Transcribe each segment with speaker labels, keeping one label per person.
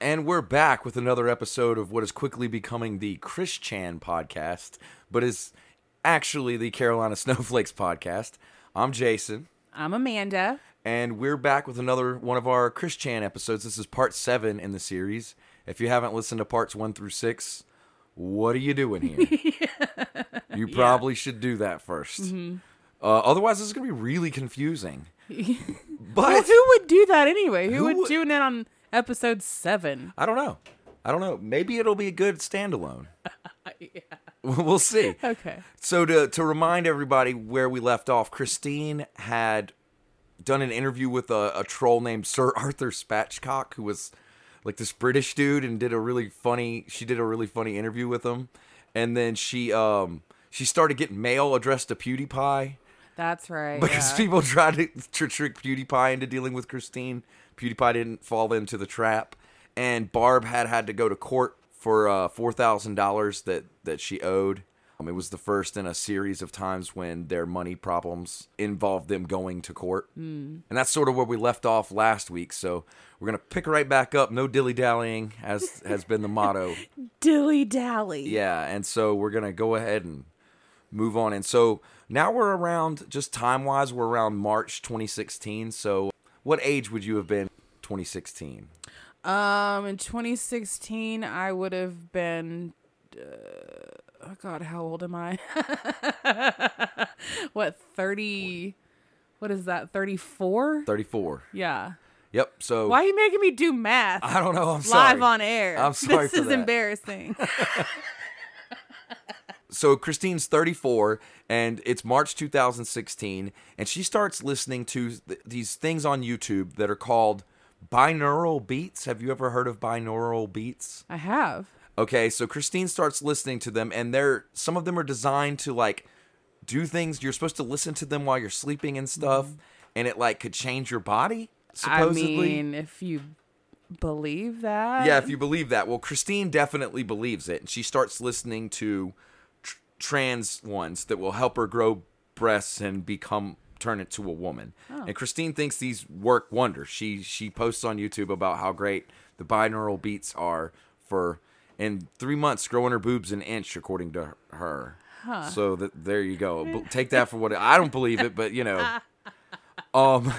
Speaker 1: And we're back with another episode of what is quickly becoming the Chris Chan podcast, but is actually the Carolina Snowflakes podcast. I'm Jason,
Speaker 2: I'm Amanda.
Speaker 1: and we're back with another one of our Chris Chan episodes. This is part seven in the series. If you haven't listened to parts one through six, what are you doing here? You probably should do that 1st Uh, otherwise, this is going to be really confusing. But
Speaker 2: Well, who would do that anyway? Who,
Speaker 1: Who
Speaker 2: would- tune in on episode seven?
Speaker 1: I don't know. I don't know. Maybe it'll be a good standalone. yeah. We'll see.
Speaker 2: Okay.
Speaker 1: So to to remind everybody where we left off, Christine had done an interview with a, a troll named Sir Arthur Spatchcock, who was like this British dude, and did a really funny. She did a really funny interview with him, and then she um she started getting mail addressed to PewDiePie
Speaker 2: That's right.
Speaker 1: because
Speaker 2: yeah.
Speaker 1: people tried to, trick PewDiePie into dealing with Christine. PewDiePie didn't fall into the trap, and Barb had had to go to court for uh, four thousand dollars that that she owed. Um, it was the first in a series of times when their money problems involved them going to court, mm. and that's sort of where we left off last week. So we're gonna pick right back up. No dilly dallying, as has been the motto.
Speaker 2: dilly dally.
Speaker 1: Yeah, and so we're gonna go ahead and move on. And so now we're around, just time wise, we're around March 2016. So what age would you have been 2016?
Speaker 2: Um, in 2016, I would have been. Uh, oh God, how old am I? what 30? What is that? 34?
Speaker 1: 34.
Speaker 2: Yeah.
Speaker 1: Yep. So
Speaker 2: Why are you making me do math?
Speaker 1: I don't know. I'm sorry.
Speaker 2: Live on air.
Speaker 1: I'm sorry
Speaker 2: This is
Speaker 1: that.
Speaker 2: embarrassing.
Speaker 1: so Christine's 34 and it's March 2016 and she starts listening to th- these things on YouTube that are called binaural beats. Have you ever heard of binaural beats?
Speaker 2: I have.
Speaker 1: Okay, so Christine starts listening to them, and they're some of them are designed to like do things. You're supposed to listen to them while you're sleeping and stuff, mm-hmm. and it like could change your body. Supposedly,
Speaker 2: I mean, if you believe that.
Speaker 1: yeah. If you believe that, well, Christine definitely believes it, and she starts listening to trans ones that will help her grow breasts and become turn into a woman. And Christine thinks these work wonders. She she posts on YouTube about how great the binaural beats are for in three months growing her boobs an inch, according to her. So that there you go. Take that for what I don't believe it, but you know. Um,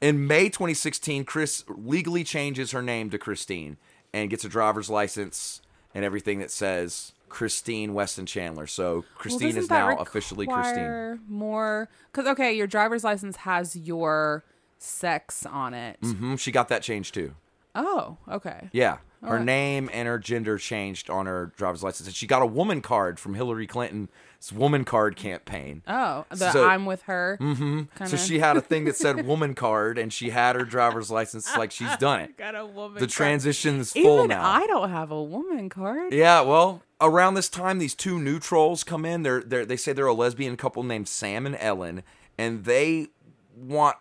Speaker 1: in May 2016, Chris legally changes her name to Christine and gets a driver's license and everything that says Christine Weston Chandler. So Christine
Speaker 2: doesn't
Speaker 1: is now officially Christine.
Speaker 2: More because okay, your driver's license has your sex on it.
Speaker 1: Mm-hmm. She got that changed too.
Speaker 2: Oh, okay.
Speaker 1: Yeah. Her
Speaker 2: Alright.
Speaker 1: name and her gender changed on her driver's license. And she got a woman card from Hillary Clinton's woman card campaign.
Speaker 2: Oh, the
Speaker 1: So-
Speaker 2: I'm with her. Mm-hmm.
Speaker 1: So she had a thing that said woman card and she had her driver's license like she's done it.
Speaker 2: got a woman.
Speaker 1: The transition is full
Speaker 2: Even
Speaker 1: now.
Speaker 2: I don't have a woman card.
Speaker 1: Yeah, well, around this time, these two new trolls come in. They're, they're they say they're a lesbian couple named Sam and Ellen, and they want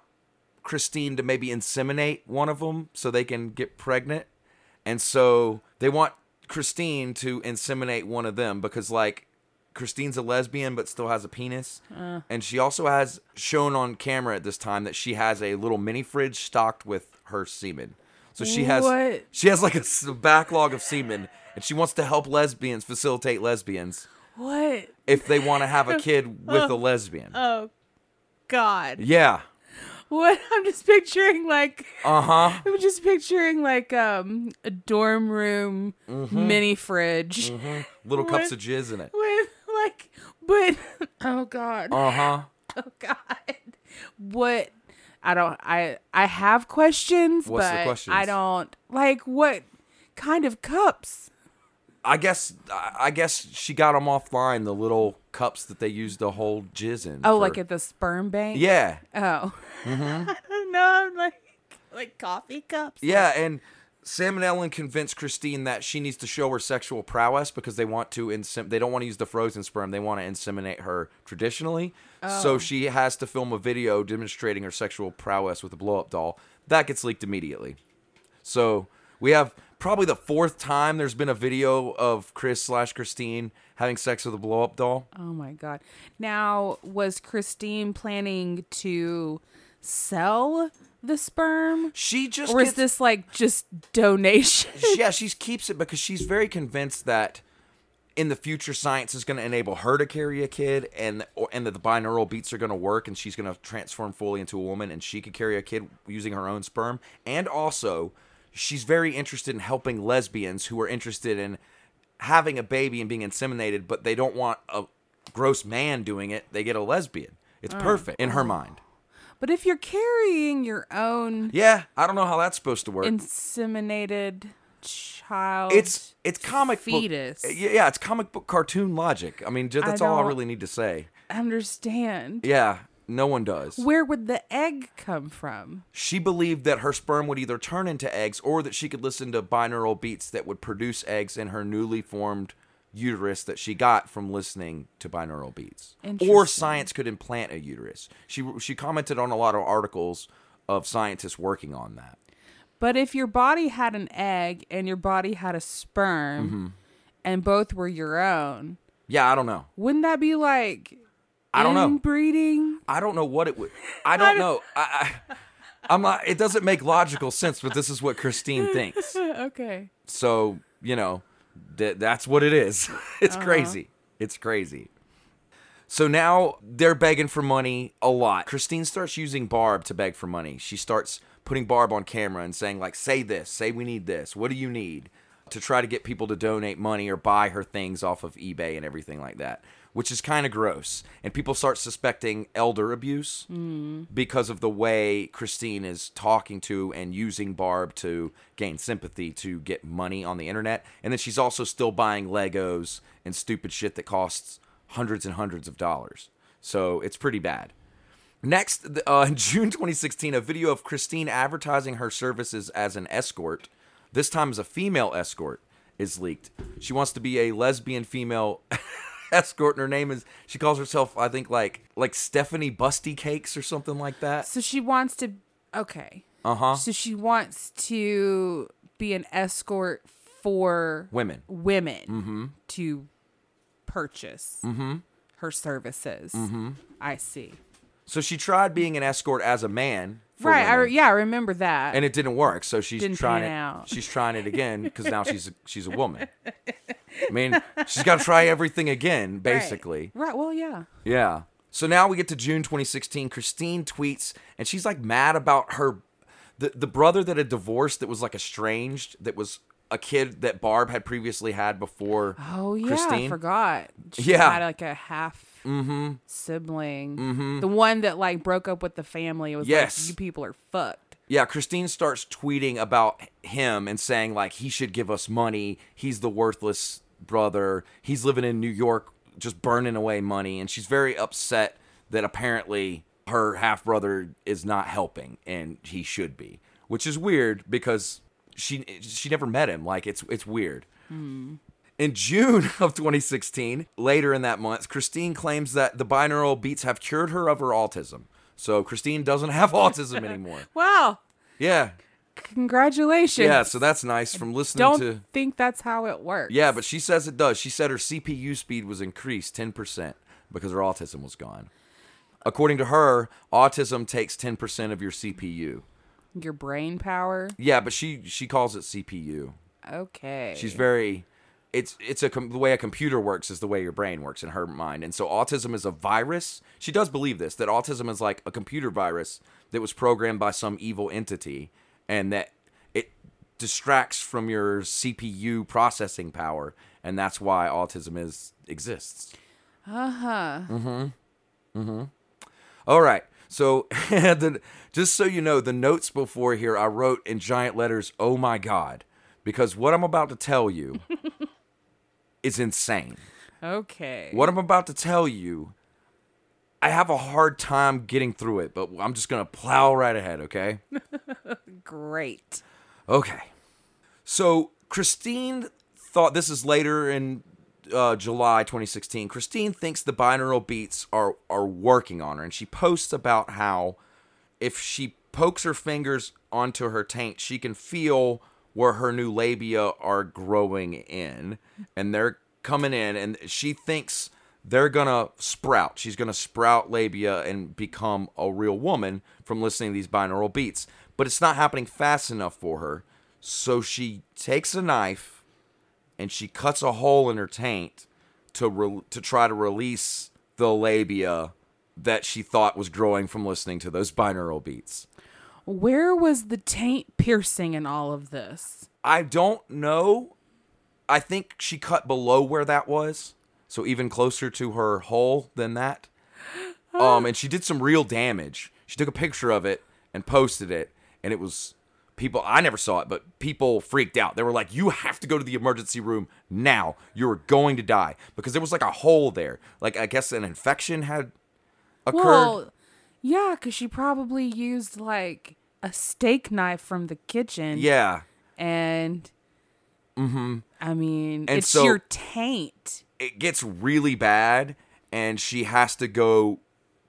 Speaker 1: Christine to maybe inseminate one of them so they can get pregnant. And so they want Christine to inseminate one of them because, like, Christine's a lesbian but still has a penis. Uh. And she also has shown on camera at this time that she has a little mini fridge stocked with her semen. So she has
Speaker 2: What?
Speaker 1: she has like a backlog of semen and she wants to help lesbians facilitate lesbians
Speaker 2: What?
Speaker 1: if they want to have a kid with a lesbian.
Speaker 2: Oh, God.
Speaker 1: Yeah.
Speaker 2: What? I'm just picturing like.
Speaker 1: Uh-huh.
Speaker 2: I'm just picturing like um a dorm room
Speaker 1: Mm-hmm.
Speaker 2: mini fridge
Speaker 1: Little cups of jizz in it.
Speaker 2: with like, but oh god,
Speaker 1: Uh-huh.
Speaker 2: oh god, what? I don't. I I have questions,
Speaker 1: What's the
Speaker 2: but
Speaker 1: questions?
Speaker 2: I don't like what kind of cups.
Speaker 1: I guess I guess she got them offline, the little cups that they use to hold jizz in.
Speaker 2: Oh,
Speaker 1: for-
Speaker 2: like at the sperm bank.
Speaker 1: Yeah.
Speaker 2: Oh.
Speaker 1: Mm-hmm.
Speaker 2: I don't know. I'm like like coffee cups.
Speaker 1: Yeah, and Sam and Ellen convince Christine that she needs to show her sexual prowess because they want to insim- they don't want to use the frozen sperm. They want to inseminate her traditionally. Oh. So she has to film a video demonstrating her sexual prowess with a blow up doll. That gets leaked immediately. So we have probably the fourth time there's been a video of Chris slash Christine having sex with a blow up doll.
Speaker 2: Oh my god. Now, was Christine planning to sell the sperm?
Speaker 1: She just
Speaker 2: Or is
Speaker 1: gets-
Speaker 2: this like just donation?
Speaker 1: yeah, she keeps it because she's very convinced that in the future science is going to enable her to carry a kid and or, and that the binaural beats are going to work and she's going to transform fully into a woman and she could carry a kid using her own sperm and also she's very interested in helping lesbians who are interested in having a baby and being inseminated but they don't want a gross man doing it. They get a lesbian. It's mm. perfect in her mind.
Speaker 2: But if you're carrying your own
Speaker 1: yeah i don't know how that's supposed to work.
Speaker 2: inseminated child,
Speaker 1: it's it's comic
Speaker 2: fetus.
Speaker 1: book yeah yeah, it's comic book cartoon logic. I mean that's all i really need to say.
Speaker 2: understand.
Speaker 1: yeah no one does.
Speaker 2: Where would the egg come from?
Speaker 1: she believed that her sperm would either turn into eggs or that she could listen to binaural beats that would produce eggs in her newly formed uterus that she got from listening to binaural beats. Or science could implant a uterus. She she commented on a lot of articles of scientists working on that.
Speaker 2: But if your body had an egg and your body had a sperm
Speaker 1: Mm-hmm.
Speaker 2: and both were your own,
Speaker 1: yeah i don't know.
Speaker 2: wouldn't that be like
Speaker 1: I don't know.
Speaker 2: inbreeding?
Speaker 1: I don't know what it would. I don't know. I, I, I'm not. It doesn't make logical sense, but this is what Christine thinks.
Speaker 2: okay.
Speaker 1: So you know, that that's what it is. It's
Speaker 2: Uh-huh.
Speaker 1: crazy. It's crazy. So now they're begging for money a lot. Christine starts using Barb to beg for money. She starts putting Barb on camera and saying like, "Say this. Say we need this. What do you need?" To try to get people to donate money or buy her things off of eBay and everything like that, which is kind of gross. And people start suspecting elder abuse because of the way Christine is talking to and using Barb to gain sympathy to get money on the internet. And then she's also still buying Legos and stupid shit that costs hundreds and hundreds of dollars. So it's pretty bad. Next, uh, in June 2016, a video of Christine advertising her services as an escort, this time as a female escort, is leaked. She wants to be a lesbian female escort, and her name is she calls herself, I think, like like Stephanie Busty Cakes or something like that.
Speaker 2: So she wants to. Okay.
Speaker 1: Uh huh.
Speaker 2: So she wants to be an escort for
Speaker 1: Women.
Speaker 2: women mm-hmm. to purchase mm-hmm. her services. Mm-hmm. I see.
Speaker 1: So she tried being an escort as a man.
Speaker 2: Right. I yeah, I remember that.
Speaker 1: and it didn't work. So she's
Speaker 2: Didn't
Speaker 1: trying it.
Speaker 2: out.
Speaker 1: She's trying it again because now she's a, she's a woman. I mean, she's got to try everything again, basically.
Speaker 2: Right. Well, yeah.
Speaker 1: Yeah. So now we get to June 2016. Christine tweets, and she's like mad about her the the brother that had divorced that was like estranged that was a kid that Barb had previously had before.
Speaker 2: Oh yeah, I forgot. She
Speaker 1: Yeah.
Speaker 2: had like a half Mm-hmm. sibling. Mm-hmm. The one that like broke up with the family. It was
Speaker 1: Yes.
Speaker 2: like you people are fucked.
Speaker 1: Yeah, Christine starts tweeting about him and saying like he should give us money. He's the worthless brother. He's living in New York just burning away money and she's very upset that apparently her half brother is not helping and he should be, which is weird because she she never met him. Like it's it's weird. Hmm. In June of 2016, later in that month, Christine claims that the binaural beats have cured her of her autism. So Christine doesn't have autism anymore.
Speaker 2: Wow.
Speaker 1: Yeah.
Speaker 2: Congratulations.
Speaker 1: Yeah, so that's nice from listening
Speaker 2: Don't
Speaker 1: to
Speaker 2: think that's how it works.
Speaker 1: Yeah, but she says it does. She said her CPU speed was increased 10% because her autism was gone. According to her, autism takes 10% of your CPU.
Speaker 2: your brain power.
Speaker 1: Yeah, but she she calls it CPU.
Speaker 2: Okay.
Speaker 1: She's very it's it's a com- the way a computer works is the way your brain works in her mind. And so autism is a virus. She does believe this that autism is like a computer virus that was programmed by some evil entity and that it distracts from your CPU processing power and that's why autism is exists.
Speaker 2: Uh huh. Mm-hmm. Mm-hmm.
Speaker 1: All right. So, the, just so you know, the notes before here I wrote in giant letters, "Oh my god," because what I'm about to tell you is insane.
Speaker 2: Okay.
Speaker 1: What I'm about to tell you, I have a hard time getting through it, but I'm just going to plow right ahead, okay?
Speaker 2: Great.
Speaker 1: Okay. So Christine thought this is later in uh, July 2016. Christine thinks the binaural beats are are working on her, and she posts about how if she pokes her fingers onto her taint, she can feel where her new labia are growing in, and they're coming in, and she thinks they're gonna sprout. She's gonna sprout labia and become a real woman from listening to these binaural beats. But it's not happening fast enough for her. So she takes a knife and she cuts a hole in her taint to re- to try to release the labia that she thought was growing from listening to those binaural beats.
Speaker 2: Where was the taint piercing in all of this?
Speaker 1: I don't know. I think she cut below where that was, so even closer to her hole than that. Um, and she did some real damage. She took a picture of it and posted it, and it was people. I never saw it, but people freaked out. They were like, "You have to go to the emergency room now. You're going to die," because there was like a hole there. Like I guess an infection had occurred.
Speaker 2: Well, yeah, because she probably used like a steak knife from the kitchen.
Speaker 1: yeah.
Speaker 2: And. Mm-hmm. I mean,
Speaker 1: And
Speaker 2: it's
Speaker 1: so-
Speaker 2: your taint.
Speaker 1: it gets really bad and she has to go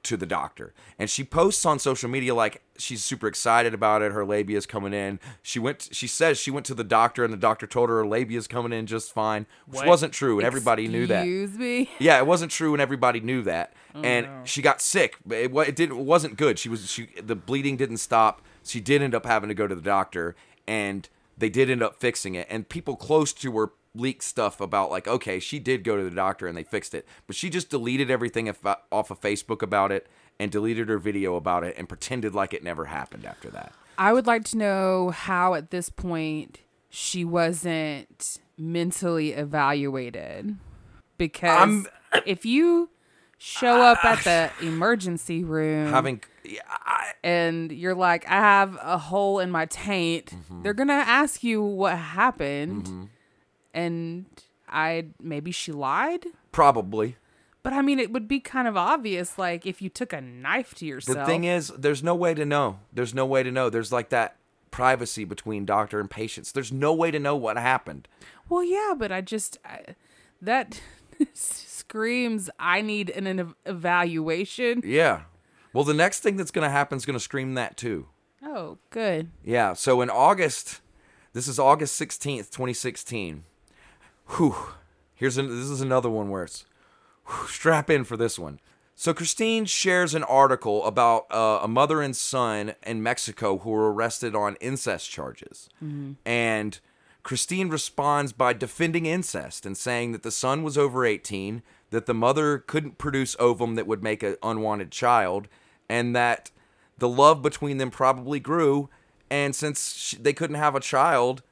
Speaker 1: to the doctor. And she posts on social media like she's super excited about it. Her labia is coming in. She went she says she went to the doctor and the doctor told her her labia is coming in just fine, which
Speaker 2: What?
Speaker 1: wasn't true and everybody knew that.
Speaker 2: Excuse me.
Speaker 1: Yeah, it wasn't true and everybody knew that. Oh, and
Speaker 2: no.
Speaker 1: she got sick. It, it didn't it wasn't good. She was she the bleeding didn't stop. She did end up having to go to the doctor and they did end up fixing it. And people close to her leaked stuff about like okay, she did go to the doctor and they fixed it. But she just deleted everything uh, off of Facebook about it and deleted her video about it and pretended like it never happened after that.
Speaker 2: I would like to know how at this point she wasn't mentally evaluated. Because
Speaker 1: I'm-
Speaker 2: if you show up at the emergency room
Speaker 1: Having yeah, I,
Speaker 2: and you're like, I have a hole in my taint,
Speaker 1: Mm-hmm.
Speaker 2: they're gonna ask you what happened. And I maybe she lied.
Speaker 1: probably
Speaker 2: But I mean, it would be kind of obvious, like if you took a knife to yourself.
Speaker 1: The thing is, there's no way to know. There's no way to know. There's like that privacy between doctor and patients. There's no way to know what happened.
Speaker 2: Well, yeah, but I just I, that screams I need an, ev- evaluation.
Speaker 1: Yeah. Well, the next thing that's going to happen is going to scream that too.
Speaker 2: Oh, good.
Speaker 1: Yeah. So in August, this is August 16th, 2016. Whew. Here's an, this is another one where it's whew, strap in for this one. So Christine shares an article about uh, a mother and son in Mexico who were arrested on incest charges. And Christine responds by defending incest and saying that the son was over 18, that the mother couldn't produce ovum that would make an unwanted child, and that the love between them probably grew. And since sh they couldn't have a child,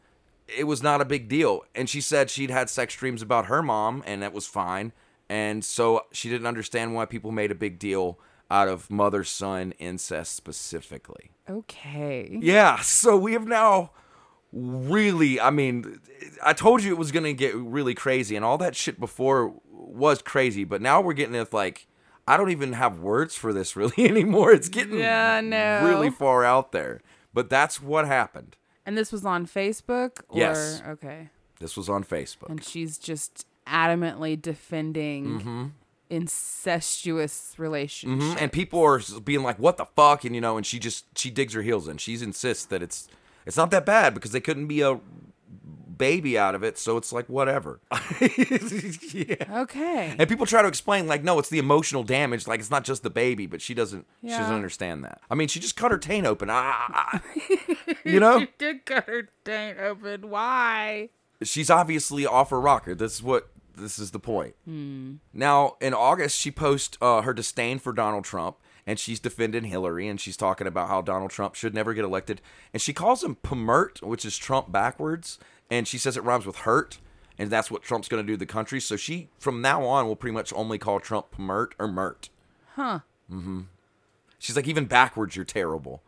Speaker 1: it was not a big deal. And she said she'd had sex dreams about her mom, and that was fine. And so she didn't understand why people made a big deal out of mother son incest specifically.
Speaker 2: Okay.
Speaker 1: Yeah, so we have now really, I mean, I told you it was going to get really crazy, and all that shit before was crazy, but now we're getting it like, I don't even have words for this really anymore. It's getting
Speaker 2: Yeah, know.
Speaker 1: really far out there. But that's what happened.
Speaker 2: And this was on Facebook? Or,
Speaker 1: Yes.
Speaker 2: Okay.
Speaker 1: This was on Facebook.
Speaker 2: And she's just adamantly defending
Speaker 1: Mm-hmm.
Speaker 2: incestuous relationships.
Speaker 1: Mhm, And people are being like, "What the fuck?" And you know, and she just she digs her heels in. She insists that it's it's not that bad because they couldn't be a baby out of it, so it's like whatever. yeah.
Speaker 2: Okay.
Speaker 1: And people try to explain like, no, it's the emotional damage. Like it's not just the baby, but she doesn't. She doesn't understand that. I mean, she just cut her taint open. Ah, you know,
Speaker 2: She did cut her taint open. Why?
Speaker 1: she's obviously off her rocker. This is what. This is the point. Now, in August, she posts uh, her disdain for Donald Trump, and she's defending Hillary, and she's talking about how Donald Trump should never get elected, and she calls him Pmurt, which is Trump backwards, and she says it rhymes with hurt, and that's what Trump's going to do to the country. So she, from now on, will pretty much only call Trump Pmurt or Mert.
Speaker 2: Huh. Mm-hmm.
Speaker 1: She's like, even backwards, you're terrible.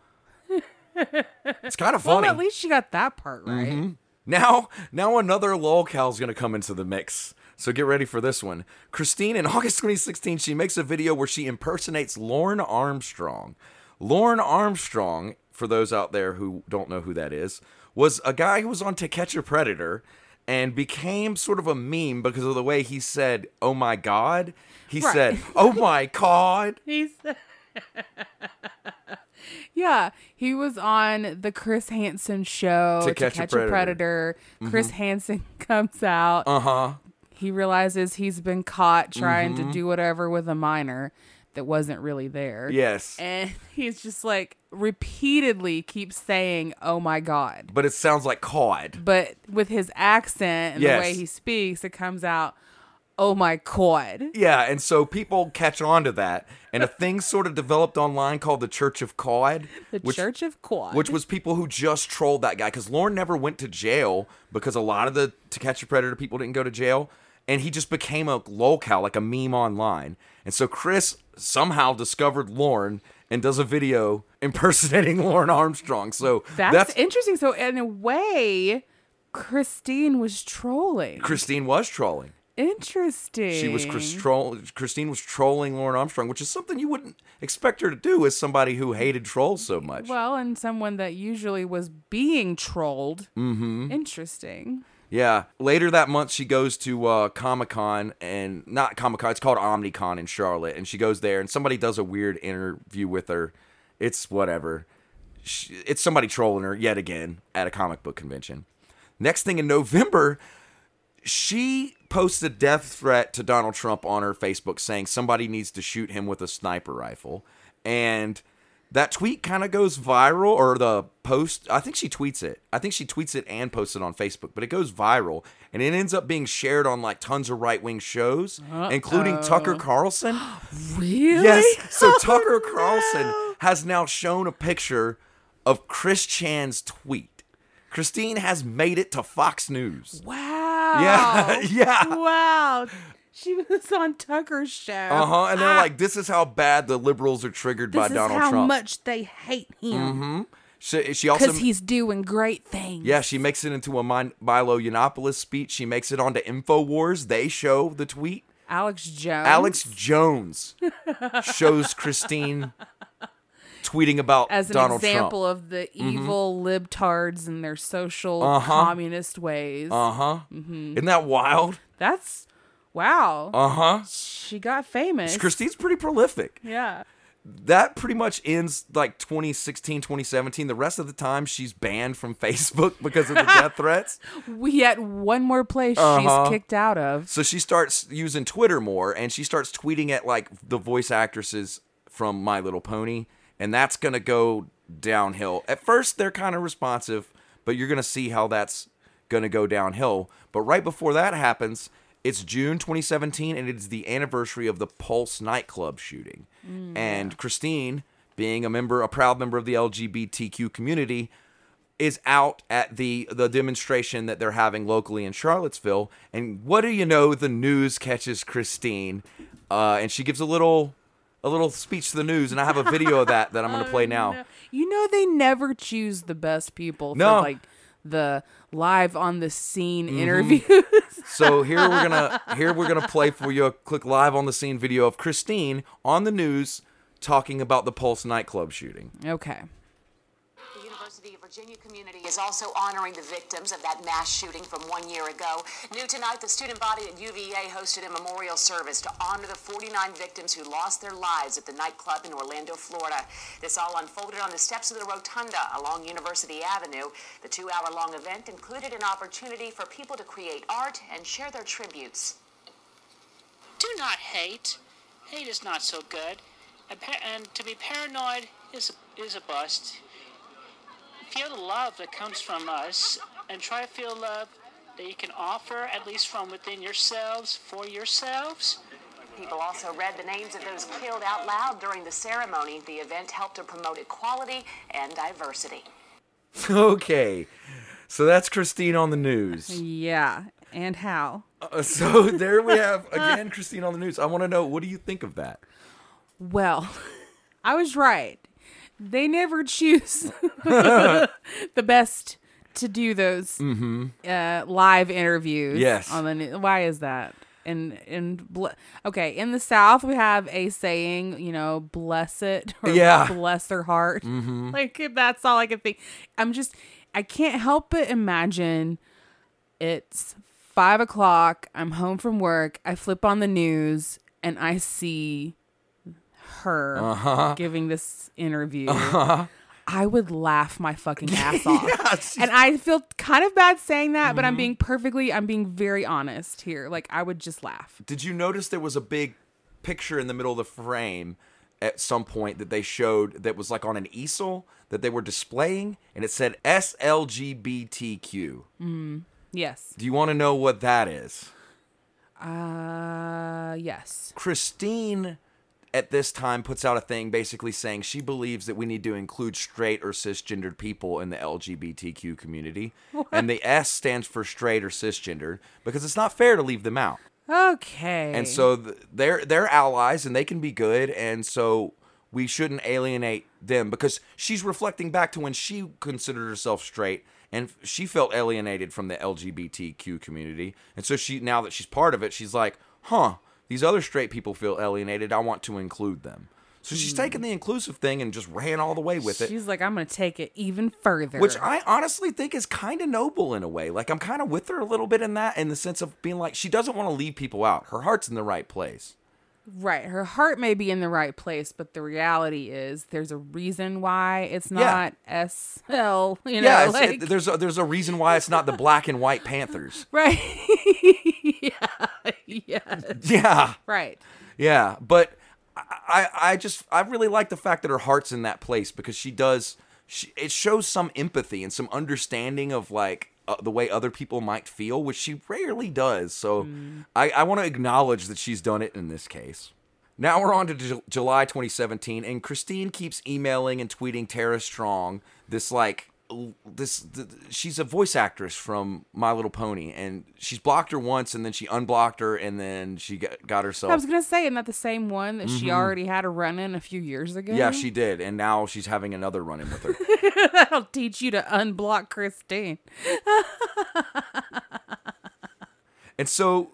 Speaker 1: it's kind of funny.
Speaker 2: Well, at least she got that part right.
Speaker 1: Now, now another is gonna come into the mix. So get ready for this one. Christine, in August 2016, she makes a video where she impersonates Lorne Armstrong. Lorne Armstrong, for those out there who don't know who that is, was a guy who was on To Catch a Predator and became sort of a meme because of the way he said, "Oh my God." He
Speaker 2: Right.
Speaker 1: said, "Oh my God."
Speaker 2: he said. Yeah, he was on the Chris Hansen show
Speaker 1: To Catch a Predator.
Speaker 2: Chris Hansen comes out.
Speaker 1: Uh huh.
Speaker 2: He realizes he's been caught trying
Speaker 1: Mm-hmm.
Speaker 2: to do whatever with a minor that wasn't really there.
Speaker 1: Yes.
Speaker 2: And he's just like repeatedly keeps saying, "Oh my god."
Speaker 1: but it sounds like cod.
Speaker 2: But with his accent and
Speaker 1: Yes.
Speaker 2: the way he speaks, it comes out, "Oh my god."
Speaker 1: Yeah, and so people catch on to that, and a thing sort of developed online called the Church of Cod,
Speaker 2: The
Speaker 1: which,
Speaker 2: Church of Quad.
Speaker 1: which was people who just trolled that guy because Lorne never went to jail because a lot of the To Catch a Predator people didn't go to jail, and he just became a lolcow, like a meme online. And so Chris somehow discovered Lorne and does a video impersonating Lorne Armstrong. So
Speaker 2: that's,
Speaker 1: that's
Speaker 2: interesting. So in a way, Christine was trolling.
Speaker 1: Christine was trolling.
Speaker 2: Interesting.
Speaker 1: She was Chris troll- Christine was trolling Lorne Armstrong, which is something you wouldn't expect her to do as somebody who hated trolls so much.
Speaker 2: Well, and someone that usually was being trolled. Mm-hmm. Interesting.
Speaker 1: Yeah. Later that month, she goes to uh, Comic Con and not Comic Con. It's called OmniCon in Charlotte, and she goes there, and somebody does a weird interview with her. It's whatever. She, it's somebody trolling her yet again at a comic book convention. Next thing in November, she posts a death threat to Donald Trump on her Facebook saying somebody needs to shoot him with a sniper rifle. And that tweet kind of goes viral, or the post, I think she tweets it. I think she tweets it and posts it on Facebook, but it goes viral. And it ends up being shared on like tons of right wing shows, including Tucker Carlson.
Speaker 2: Really?
Speaker 1: Yes. So Tucker Carlson has now shown a picture of Chris Chan's tweet. Christine has made it to Fox News.
Speaker 2: Wow.
Speaker 1: Yeah, yeah.
Speaker 2: Wow. She was on Tucker's show.
Speaker 1: Uh huh. And they're like, this is how bad the liberals are triggered
Speaker 2: this
Speaker 1: by
Speaker 2: is
Speaker 1: Donald
Speaker 2: how
Speaker 1: Trump.
Speaker 2: much they hate him
Speaker 1: she, she also,
Speaker 2: because he's doing great things.
Speaker 1: yeah, she makes it into a Milo Yiannopoulos speech. She makes it onto Infowars. They show the tweet.
Speaker 2: Alex Jones.
Speaker 1: Alex Jones shows Christine tweeting about
Speaker 2: as an
Speaker 1: Donald
Speaker 2: example
Speaker 1: Trump. Mm-hmm.
Speaker 2: of the evil libtards and their social
Speaker 1: Uh-huh.
Speaker 2: communist ways.
Speaker 1: Uh huh.
Speaker 2: Mm-hmm.
Speaker 1: Isn't that wild?
Speaker 2: That's wow.
Speaker 1: Uh huh.
Speaker 2: she got famous.
Speaker 1: Christine's pretty prolific.
Speaker 2: yeah.
Speaker 1: that pretty much ends like 2016 2017 the rest of the time she's banned from facebook because of the death threats
Speaker 2: We had one more place
Speaker 1: Uh-huh.
Speaker 2: she's kicked out of.
Speaker 1: so she starts using twitter more and she starts tweeting at like the voice actresses from my little pony and that's gonna go downhill at first they're kind of responsive but you're gonna see how that's gonna go downhill but right before that happens it's June 2017, and it's the anniversary of the Pulse nightclub shooting. And Christine, being a member, a proud member of the LGBTQ community, is out at the the demonstration that they're having locally in Charlottesville. And what do you know? The news catches Christine, uh, and she gives a little a little speech to the news. And I have a video of that that I'm going to play now.
Speaker 2: No. You know they never choose the best people
Speaker 1: No.
Speaker 2: for like the live on the scene
Speaker 1: Mm-hmm.
Speaker 2: interviews.
Speaker 1: So here we're gonna here we're gonna play for you a click live on the scene video of Christine on the news talking about the Pulse nightclub shooting.
Speaker 2: okay.
Speaker 3: Virginia community is also honoring the victims of that mass shooting from one year ago. New tonight, the student body at UVA hosted a memorial service to honor the 49 victims who lost their lives at the nightclub in Orlando, Florida. This all unfolded on the steps of the rotunda along University Avenue. The two hour long event included an opportunity for people to create art and share their tributes.
Speaker 4: do not hate. Hate is not so good, and, and to be paranoid is is a bust. Feel the love that comes from us, and try to feel love that you can offer, at least from within yourselves, for yourselves.
Speaker 3: People also read the names of those killed out loud during the ceremony. The event helped to promote equality and diversity.
Speaker 1: Okay, so that's Christine on the news.
Speaker 2: Yeah. And how?
Speaker 1: Uh, so there we have again Christine on the news. I want to know what do you think of that?
Speaker 2: Well, I was right. They never choose the best to do those uh, live interviews.
Speaker 1: Mm-hmm. Yes.
Speaker 2: On the new- why is that? And and bl- okay, in the South we have a saying, you know, bless it or
Speaker 1: Yeah. Mm-hmm.
Speaker 2: bless their heart. Like that's all I can think. I'm just I can't help but imagine it's five o'clock. I'm home from work. I flip on the news and I see her
Speaker 1: Uh-huh.
Speaker 2: giving this interview. I would laugh my fucking ass off. And I feel kind of bad saying that, but
Speaker 1: Mm-hmm.
Speaker 2: I'm being perfectly, I'm being very honest here. Like, I would just laugh.
Speaker 1: Did you notice there was a big picture in the middle of the frame at some point that they showed that was like on an easel that they were displaying and it said SLGBTQ. Mm.
Speaker 2: Yes.
Speaker 1: Do you want to know what that is?
Speaker 2: Uh, yes.
Speaker 1: Christine at this time puts out a thing basically saying she believes that we need to include straight or cisgendered people in the LGBTQ community. And the S stands for straight or cisgendered because it's not fair to leave them out.
Speaker 2: Okay.
Speaker 1: And so th- they're they're allies and they can be good and so we shouldn't alienate them because she's reflecting back to when she considered herself straight and she felt alienated from the LGBTQ community. And so she now that she's part of it, she's like, "Huh, these other straight people feel alienated. I want to include them." So she's hmm. taken the inclusive thing and just ran all the way with it.
Speaker 2: She's like, I'm going to take it even further.
Speaker 1: Which I honestly think is kind of noble in a way. Like I'm kind of with her a little bit in that, in the sense of being like she doesn't want to leave people out. Her heart's in the right place.
Speaker 2: Right. Her heart may be in the right place, but the reality is there's a reason why it's
Speaker 1: Yeah.
Speaker 2: not SL, you know,
Speaker 1: yeah,
Speaker 2: like,
Speaker 1: it- there's a, there's a reason why it's not the black and white Panthers.
Speaker 2: right. yeah. Yeah.
Speaker 1: Yeah,
Speaker 2: Right.
Speaker 1: yeah, but I, I just I really like the fact that her heart's in that place because she does. She, it shows some empathy and some understanding of like uh, the way other people might feel, which she rarely does. So I, I want to acknowledge that she's done it in this case. Now we're on to Ju- July 2017, and Christine keeps emailing and tweeting Tara Strong, this like this th- she's a voice actress from My Little Pony, and she's blocked her once, and then she unblocked her, and then she got, got herself.
Speaker 2: I was going to say, isn't that the same one that she already had a run in a few years ago?
Speaker 1: Mm-hmm. yeah, she did, and now she's having another run in with her.
Speaker 2: That'll teach you to unblock Christine.
Speaker 1: And so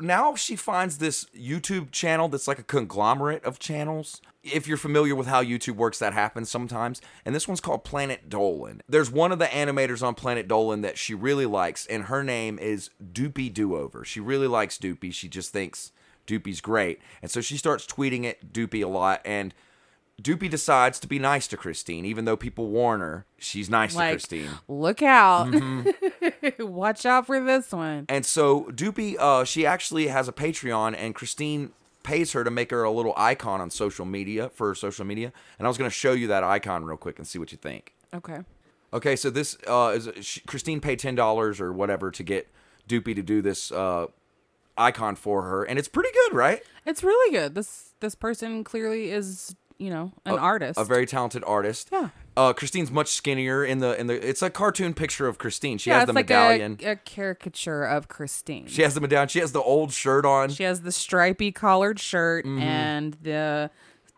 Speaker 1: now she finds this YouTube channel that's like a conglomerate of channels. If you're familiar with how YouTube works, that happens sometimes. And this one's called Planet Dolan. There's one of the animators on Planet Dolan that she really likes, and her name is Doopy Doover. She really likes Doopy. She just thinks Doopy's great. And so she starts tweeting at Doopy a lot. And Doopy decides to be nice to Christine, even though people warn her she's nice to Christine.
Speaker 2: look out.
Speaker 1: Mm-hmm.
Speaker 2: Watch out for this one.
Speaker 1: And so Doopy, uh, she actually has a Patreon, and Christine pays her to make her a little icon on social media for her social media. And I was going to show you that icon real quick and see what you think.
Speaker 2: Okay.
Speaker 1: Okay, so this uh, is she, Christine paid ten dollars or whatever to get Doopy to do this uh, icon for her, and it's pretty good, right?
Speaker 2: It's really good. This this person clearly is, you know, an artist.
Speaker 1: A very talented artist.
Speaker 2: Yeah.
Speaker 1: Uh, Christine's much skinnier in the in the. It's a cartoon picture of Christine. She
Speaker 2: yeah,
Speaker 1: has the
Speaker 2: like
Speaker 1: medallion.
Speaker 2: A, a caricature of Christine.
Speaker 1: she has the medallion. She has the old shirt on.
Speaker 2: She has the stripy collared shirt
Speaker 1: Mm-hmm.
Speaker 2: and the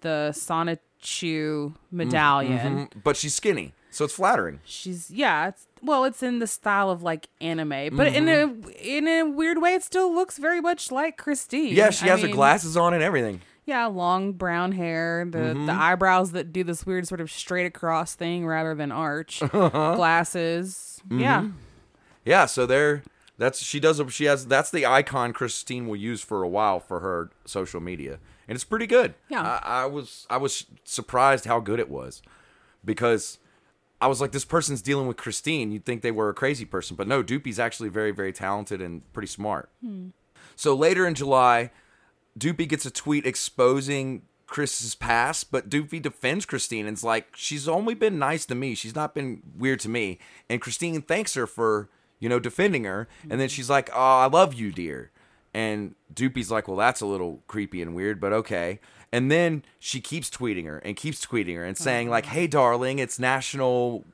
Speaker 2: the Sonichu medallion.
Speaker 1: Mm, but she's skinny, so it's flattering.
Speaker 2: She's yeah, it's well, it's in the style of like anime, but in a in a weird way, it still looks very much like Christine.
Speaker 1: Mm-hmm. Yeah, she
Speaker 2: I
Speaker 1: has her glasses on and everything.
Speaker 2: Yeah, long brown hair, the
Speaker 1: Mm-hmm.
Speaker 2: the eyebrows that do this weird sort of straight across thing rather than arch.
Speaker 1: Uh-huh.
Speaker 2: Glasses.
Speaker 1: Mm-hmm.
Speaker 2: Yeah.
Speaker 1: Yeah, so there. That's she does. She has. That's the icon Christine will use for a while for her social media, and it's pretty good.
Speaker 2: Yeah.
Speaker 1: I, I was. I was surprised how good it was, because I was like, this person's dealing with Christine. You'd think they were a crazy person, but no. Doopy's actually very, very talented and pretty smart. So later in July, Doopy gets a tweet exposing Chris's past, but Doopy defends Christine and's like, she's only been nice to me. She's not been weird to me. And Christine thanks her for, you know, defending her. And then mm-hmm. she's like, oh, I love you, dear. And Doopy's like, well, that's a little creepy and weird, but okay. And then she keeps tweeting her and keeps tweeting her and oh, saying, like, hey, darling, it's National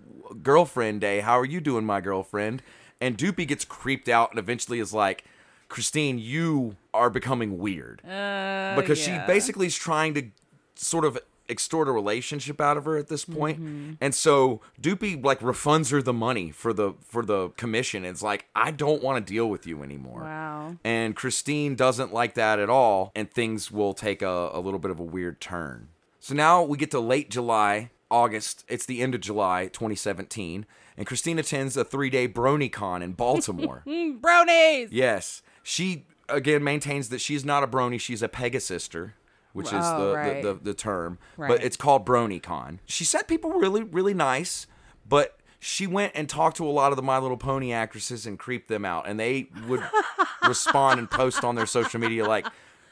Speaker 1: Girlfriend Day. How are you doing, my girlfriend? And Doopy gets creeped out and eventually is like, Christine, you are becoming weird uh, because
Speaker 2: yeah.
Speaker 1: she basically is trying to sort of extort a relationship out of her at this point. Mm-hmm. and so Doopy like refunds her the money for the for the commission. It's like I don't want to deal with you anymore.
Speaker 2: Wow.
Speaker 1: And Christine doesn't like that at all, and things will take a, a little bit of a weird turn. So now we get to late July, August. It's the end of July 2017, and Christine attends a three day BronyCon in Baltimore.
Speaker 2: Brownies.
Speaker 1: Yes. She again maintains that she's not a brony, she's a Pegasister, which is
Speaker 2: Oh,
Speaker 1: the,
Speaker 2: right.
Speaker 1: the, the the term,
Speaker 2: Right.
Speaker 1: but it's called BronyCon. She said people were really really nice, but she went and talked to a lot of the My Little Pony actresses and creeped them out, and they would respond and post on their social media like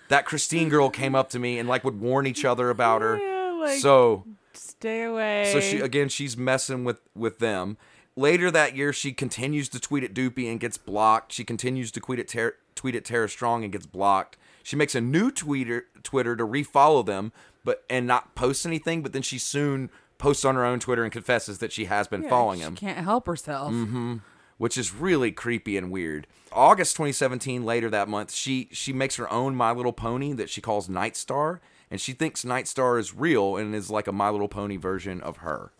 Speaker 1: that Christine girl came up to me and like would warn each other about her.
Speaker 2: Yeah, like-
Speaker 1: so
Speaker 2: Stay away.
Speaker 1: so she again, she's messing with with them. Later that year, she continues to tweet at Doopy and gets blocked. She continues to tweet at Ter- tweet at Tara Strong and gets blocked. She makes a new tweeter Twitter to refollow them, but and not post anything. But then she soon posts on her own Twitter and confesses that she has been
Speaker 2: Yeah,
Speaker 1: following
Speaker 2: she
Speaker 1: him,
Speaker 2: Can't help herself.
Speaker 1: Mm-hmm. which is really creepy and weird. August 2017, later that month, she she makes her own My Little Pony that she calls Night Star, and she thinks Night Star is real and is like a My Little Pony version of her.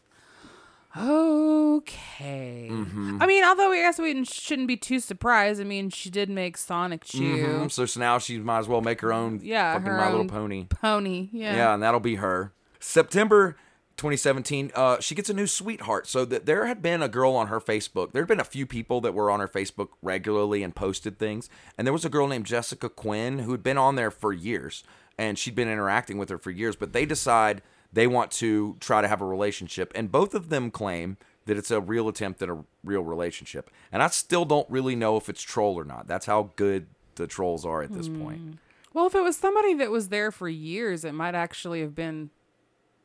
Speaker 2: Okay.
Speaker 1: Mm-hmm.
Speaker 2: I mean, although I guess we shouldn't be too surprised. I mean, she did make Sonichu.
Speaker 1: Mhm. So, so now she might as well make her own
Speaker 2: Yeah,
Speaker 1: fucking
Speaker 2: her
Speaker 1: My Little Pony.
Speaker 2: Pony. Yeah.
Speaker 1: Yeah, and that'll be her. September 2017, uh, she gets a new sweetheart. So that there had been a girl on her Facebook. There had been a few people that were on her Facebook regularly and posted things. And there was a girl named Jessica Quinn who had been on there for years, and she'd been interacting with her for years. But they decide they want to try to have a relationship, and both of them claim that it's a real attempt at a real relationship. And I still don't really know if it's troll or not. That's how good the trolls are at this point.
Speaker 2: Well, if it was somebody that was there for years, it might actually have been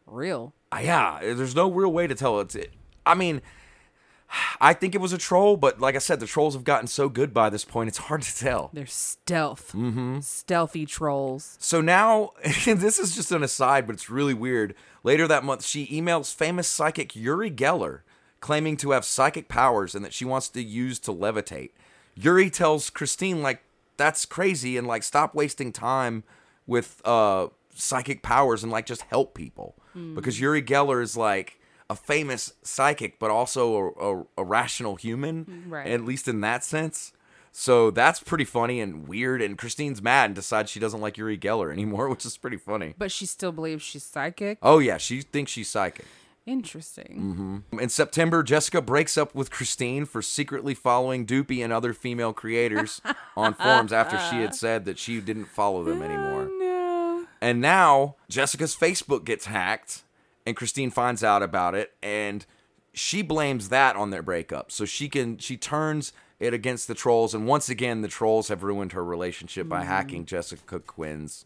Speaker 2: real.
Speaker 1: Uh, yeah, there's no real way to tell it's it. I mean, I think it was a troll, but like I said, the trolls have gotten so good by this point, it's hard to tell.
Speaker 2: They're stealth. Mm-hmm. Stealthy trolls.
Speaker 1: So now, this is just an aside, but it's really weird. Later that month, she emails famous psychic Uri Geller, claiming to have psychic powers and that she wants to use to levitate. Uri tells Christine, like, that's crazy and like, stop wasting time with uh, psychic powers and like, just help people. Because Uri Geller is like a famous psychic, but also a, a, a rational human,
Speaker 2: Right.
Speaker 1: at least in that sense. So that's pretty funny and weird. And Christine's mad and decides she doesn't like Uri Geller anymore, which is pretty funny.
Speaker 2: But she still believes she's psychic.
Speaker 1: Oh yeah, she thinks she's psychic.
Speaker 2: Interesting. Mm-hmm.
Speaker 1: In September, Jessica breaks up with Christine for secretly following Doopy and other female creators on forums after she had said that she didn't follow them oh, anymore.
Speaker 2: No.
Speaker 1: And now Jessica's Facebook gets hacked, and Christine finds out about it, and she blames that on their breakup. So she can she turns it against the trolls, and once again, the trolls have ruined her relationship by hacking Jessica Quinn's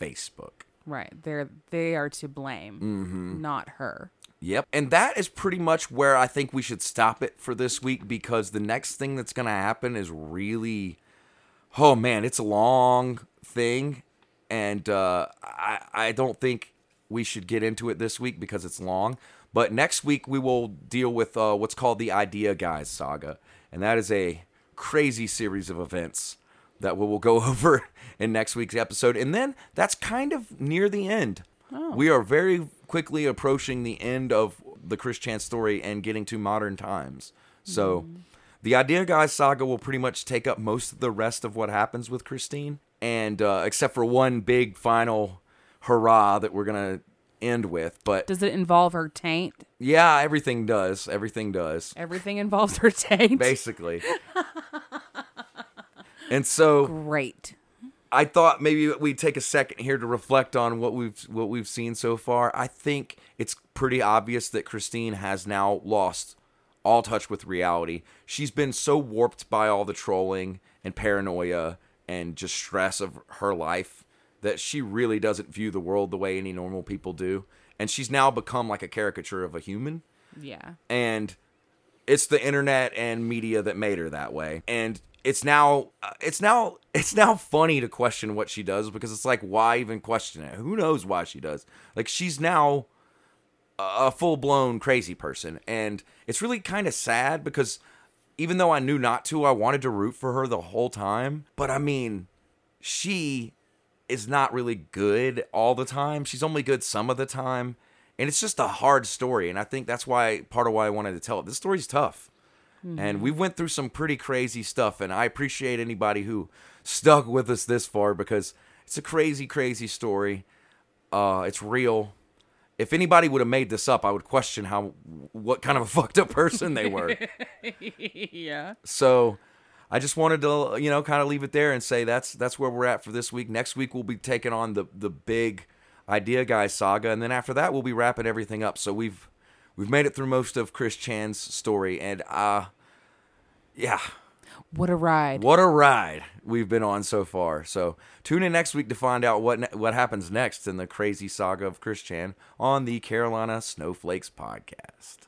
Speaker 1: Facebook.
Speaker 2: Right. They're they are to blame,
Speaker 1: Mm-hmm.
Speaker 2: not her.
Speaker 1: Yep. And that is pretty much where I think we should stop it for this week because the next thing that's going to happen is really, oh man, it's a long thing. And uh, I, I don't think we should get into it this week because it's long. But next week we will deal with uh, what's called the Idea Guys saga. And that is a crazy series of events that we will go over in next week's episode. And then that's kind of near the end. We are very quickly approaching the end of the Chris Chan's story and getting to modern times. So the Idea Guys saga will pretty much take up most of the rest of what happens with Christine. And uh, except for one big final hurrah that we're to end with. But
Speaker 2: Does it involve her taint?
Speaker 1: yeah, everything does. Everything does.
Speaker 2: Everything involves her taint.
Speaker 1: Basically. and so
Speaker 2: Great.
Speaker 1: I thought maybe we'd take a second here to reflect on what we've what we've seen so far. I think it's pretty obvious that Christine has now lost all touch with reality. She's been so warped by all the trolling and paranoia and just stress of her life that she really doesn't view the world the way any normal people do. And she's now become like a caricature of a human.
Speaker 2: Yeah.
Speaker 1: and it's the internet and media that made her that way. And it's now uh, it's now it's now funny to question what she does because it's like why even question it? Who knows why she does? Like she's now a a full-blown crazy person. And it's really kind of sad because even though I knew not to I wanted to root for her the whole time. But I mean she is not really good all the time. She's only good some of the time. And it's just a hard story. And I think that's why part of why I wanted to tell it. This story's tough. And we went through some pretty crazy stuff. And I appreciate anybody who stuck with us this far because it's a crazy, crazy story. Uh, it's real. If anybody would have made this up, I would question how what kind of a fucked up person they were.
Speaker 2: yeah.
Speaker 1: So I just wanted to, you know, kind of leave it there and say that's that's where we're at for this week. Next week we'll be taking on the the big idea guy saga, and then after that we'll be wrapping everything up. So we've we've made it through most of Chris Chan's story, and uh, yeah,
Speaker 2: What a ride.
Speaker 1: what a ride we've been on so far. So tune in next week to find out what ne- what happens next in the crazy saga of Chris Chan on the Carolina Snowflakes podcast.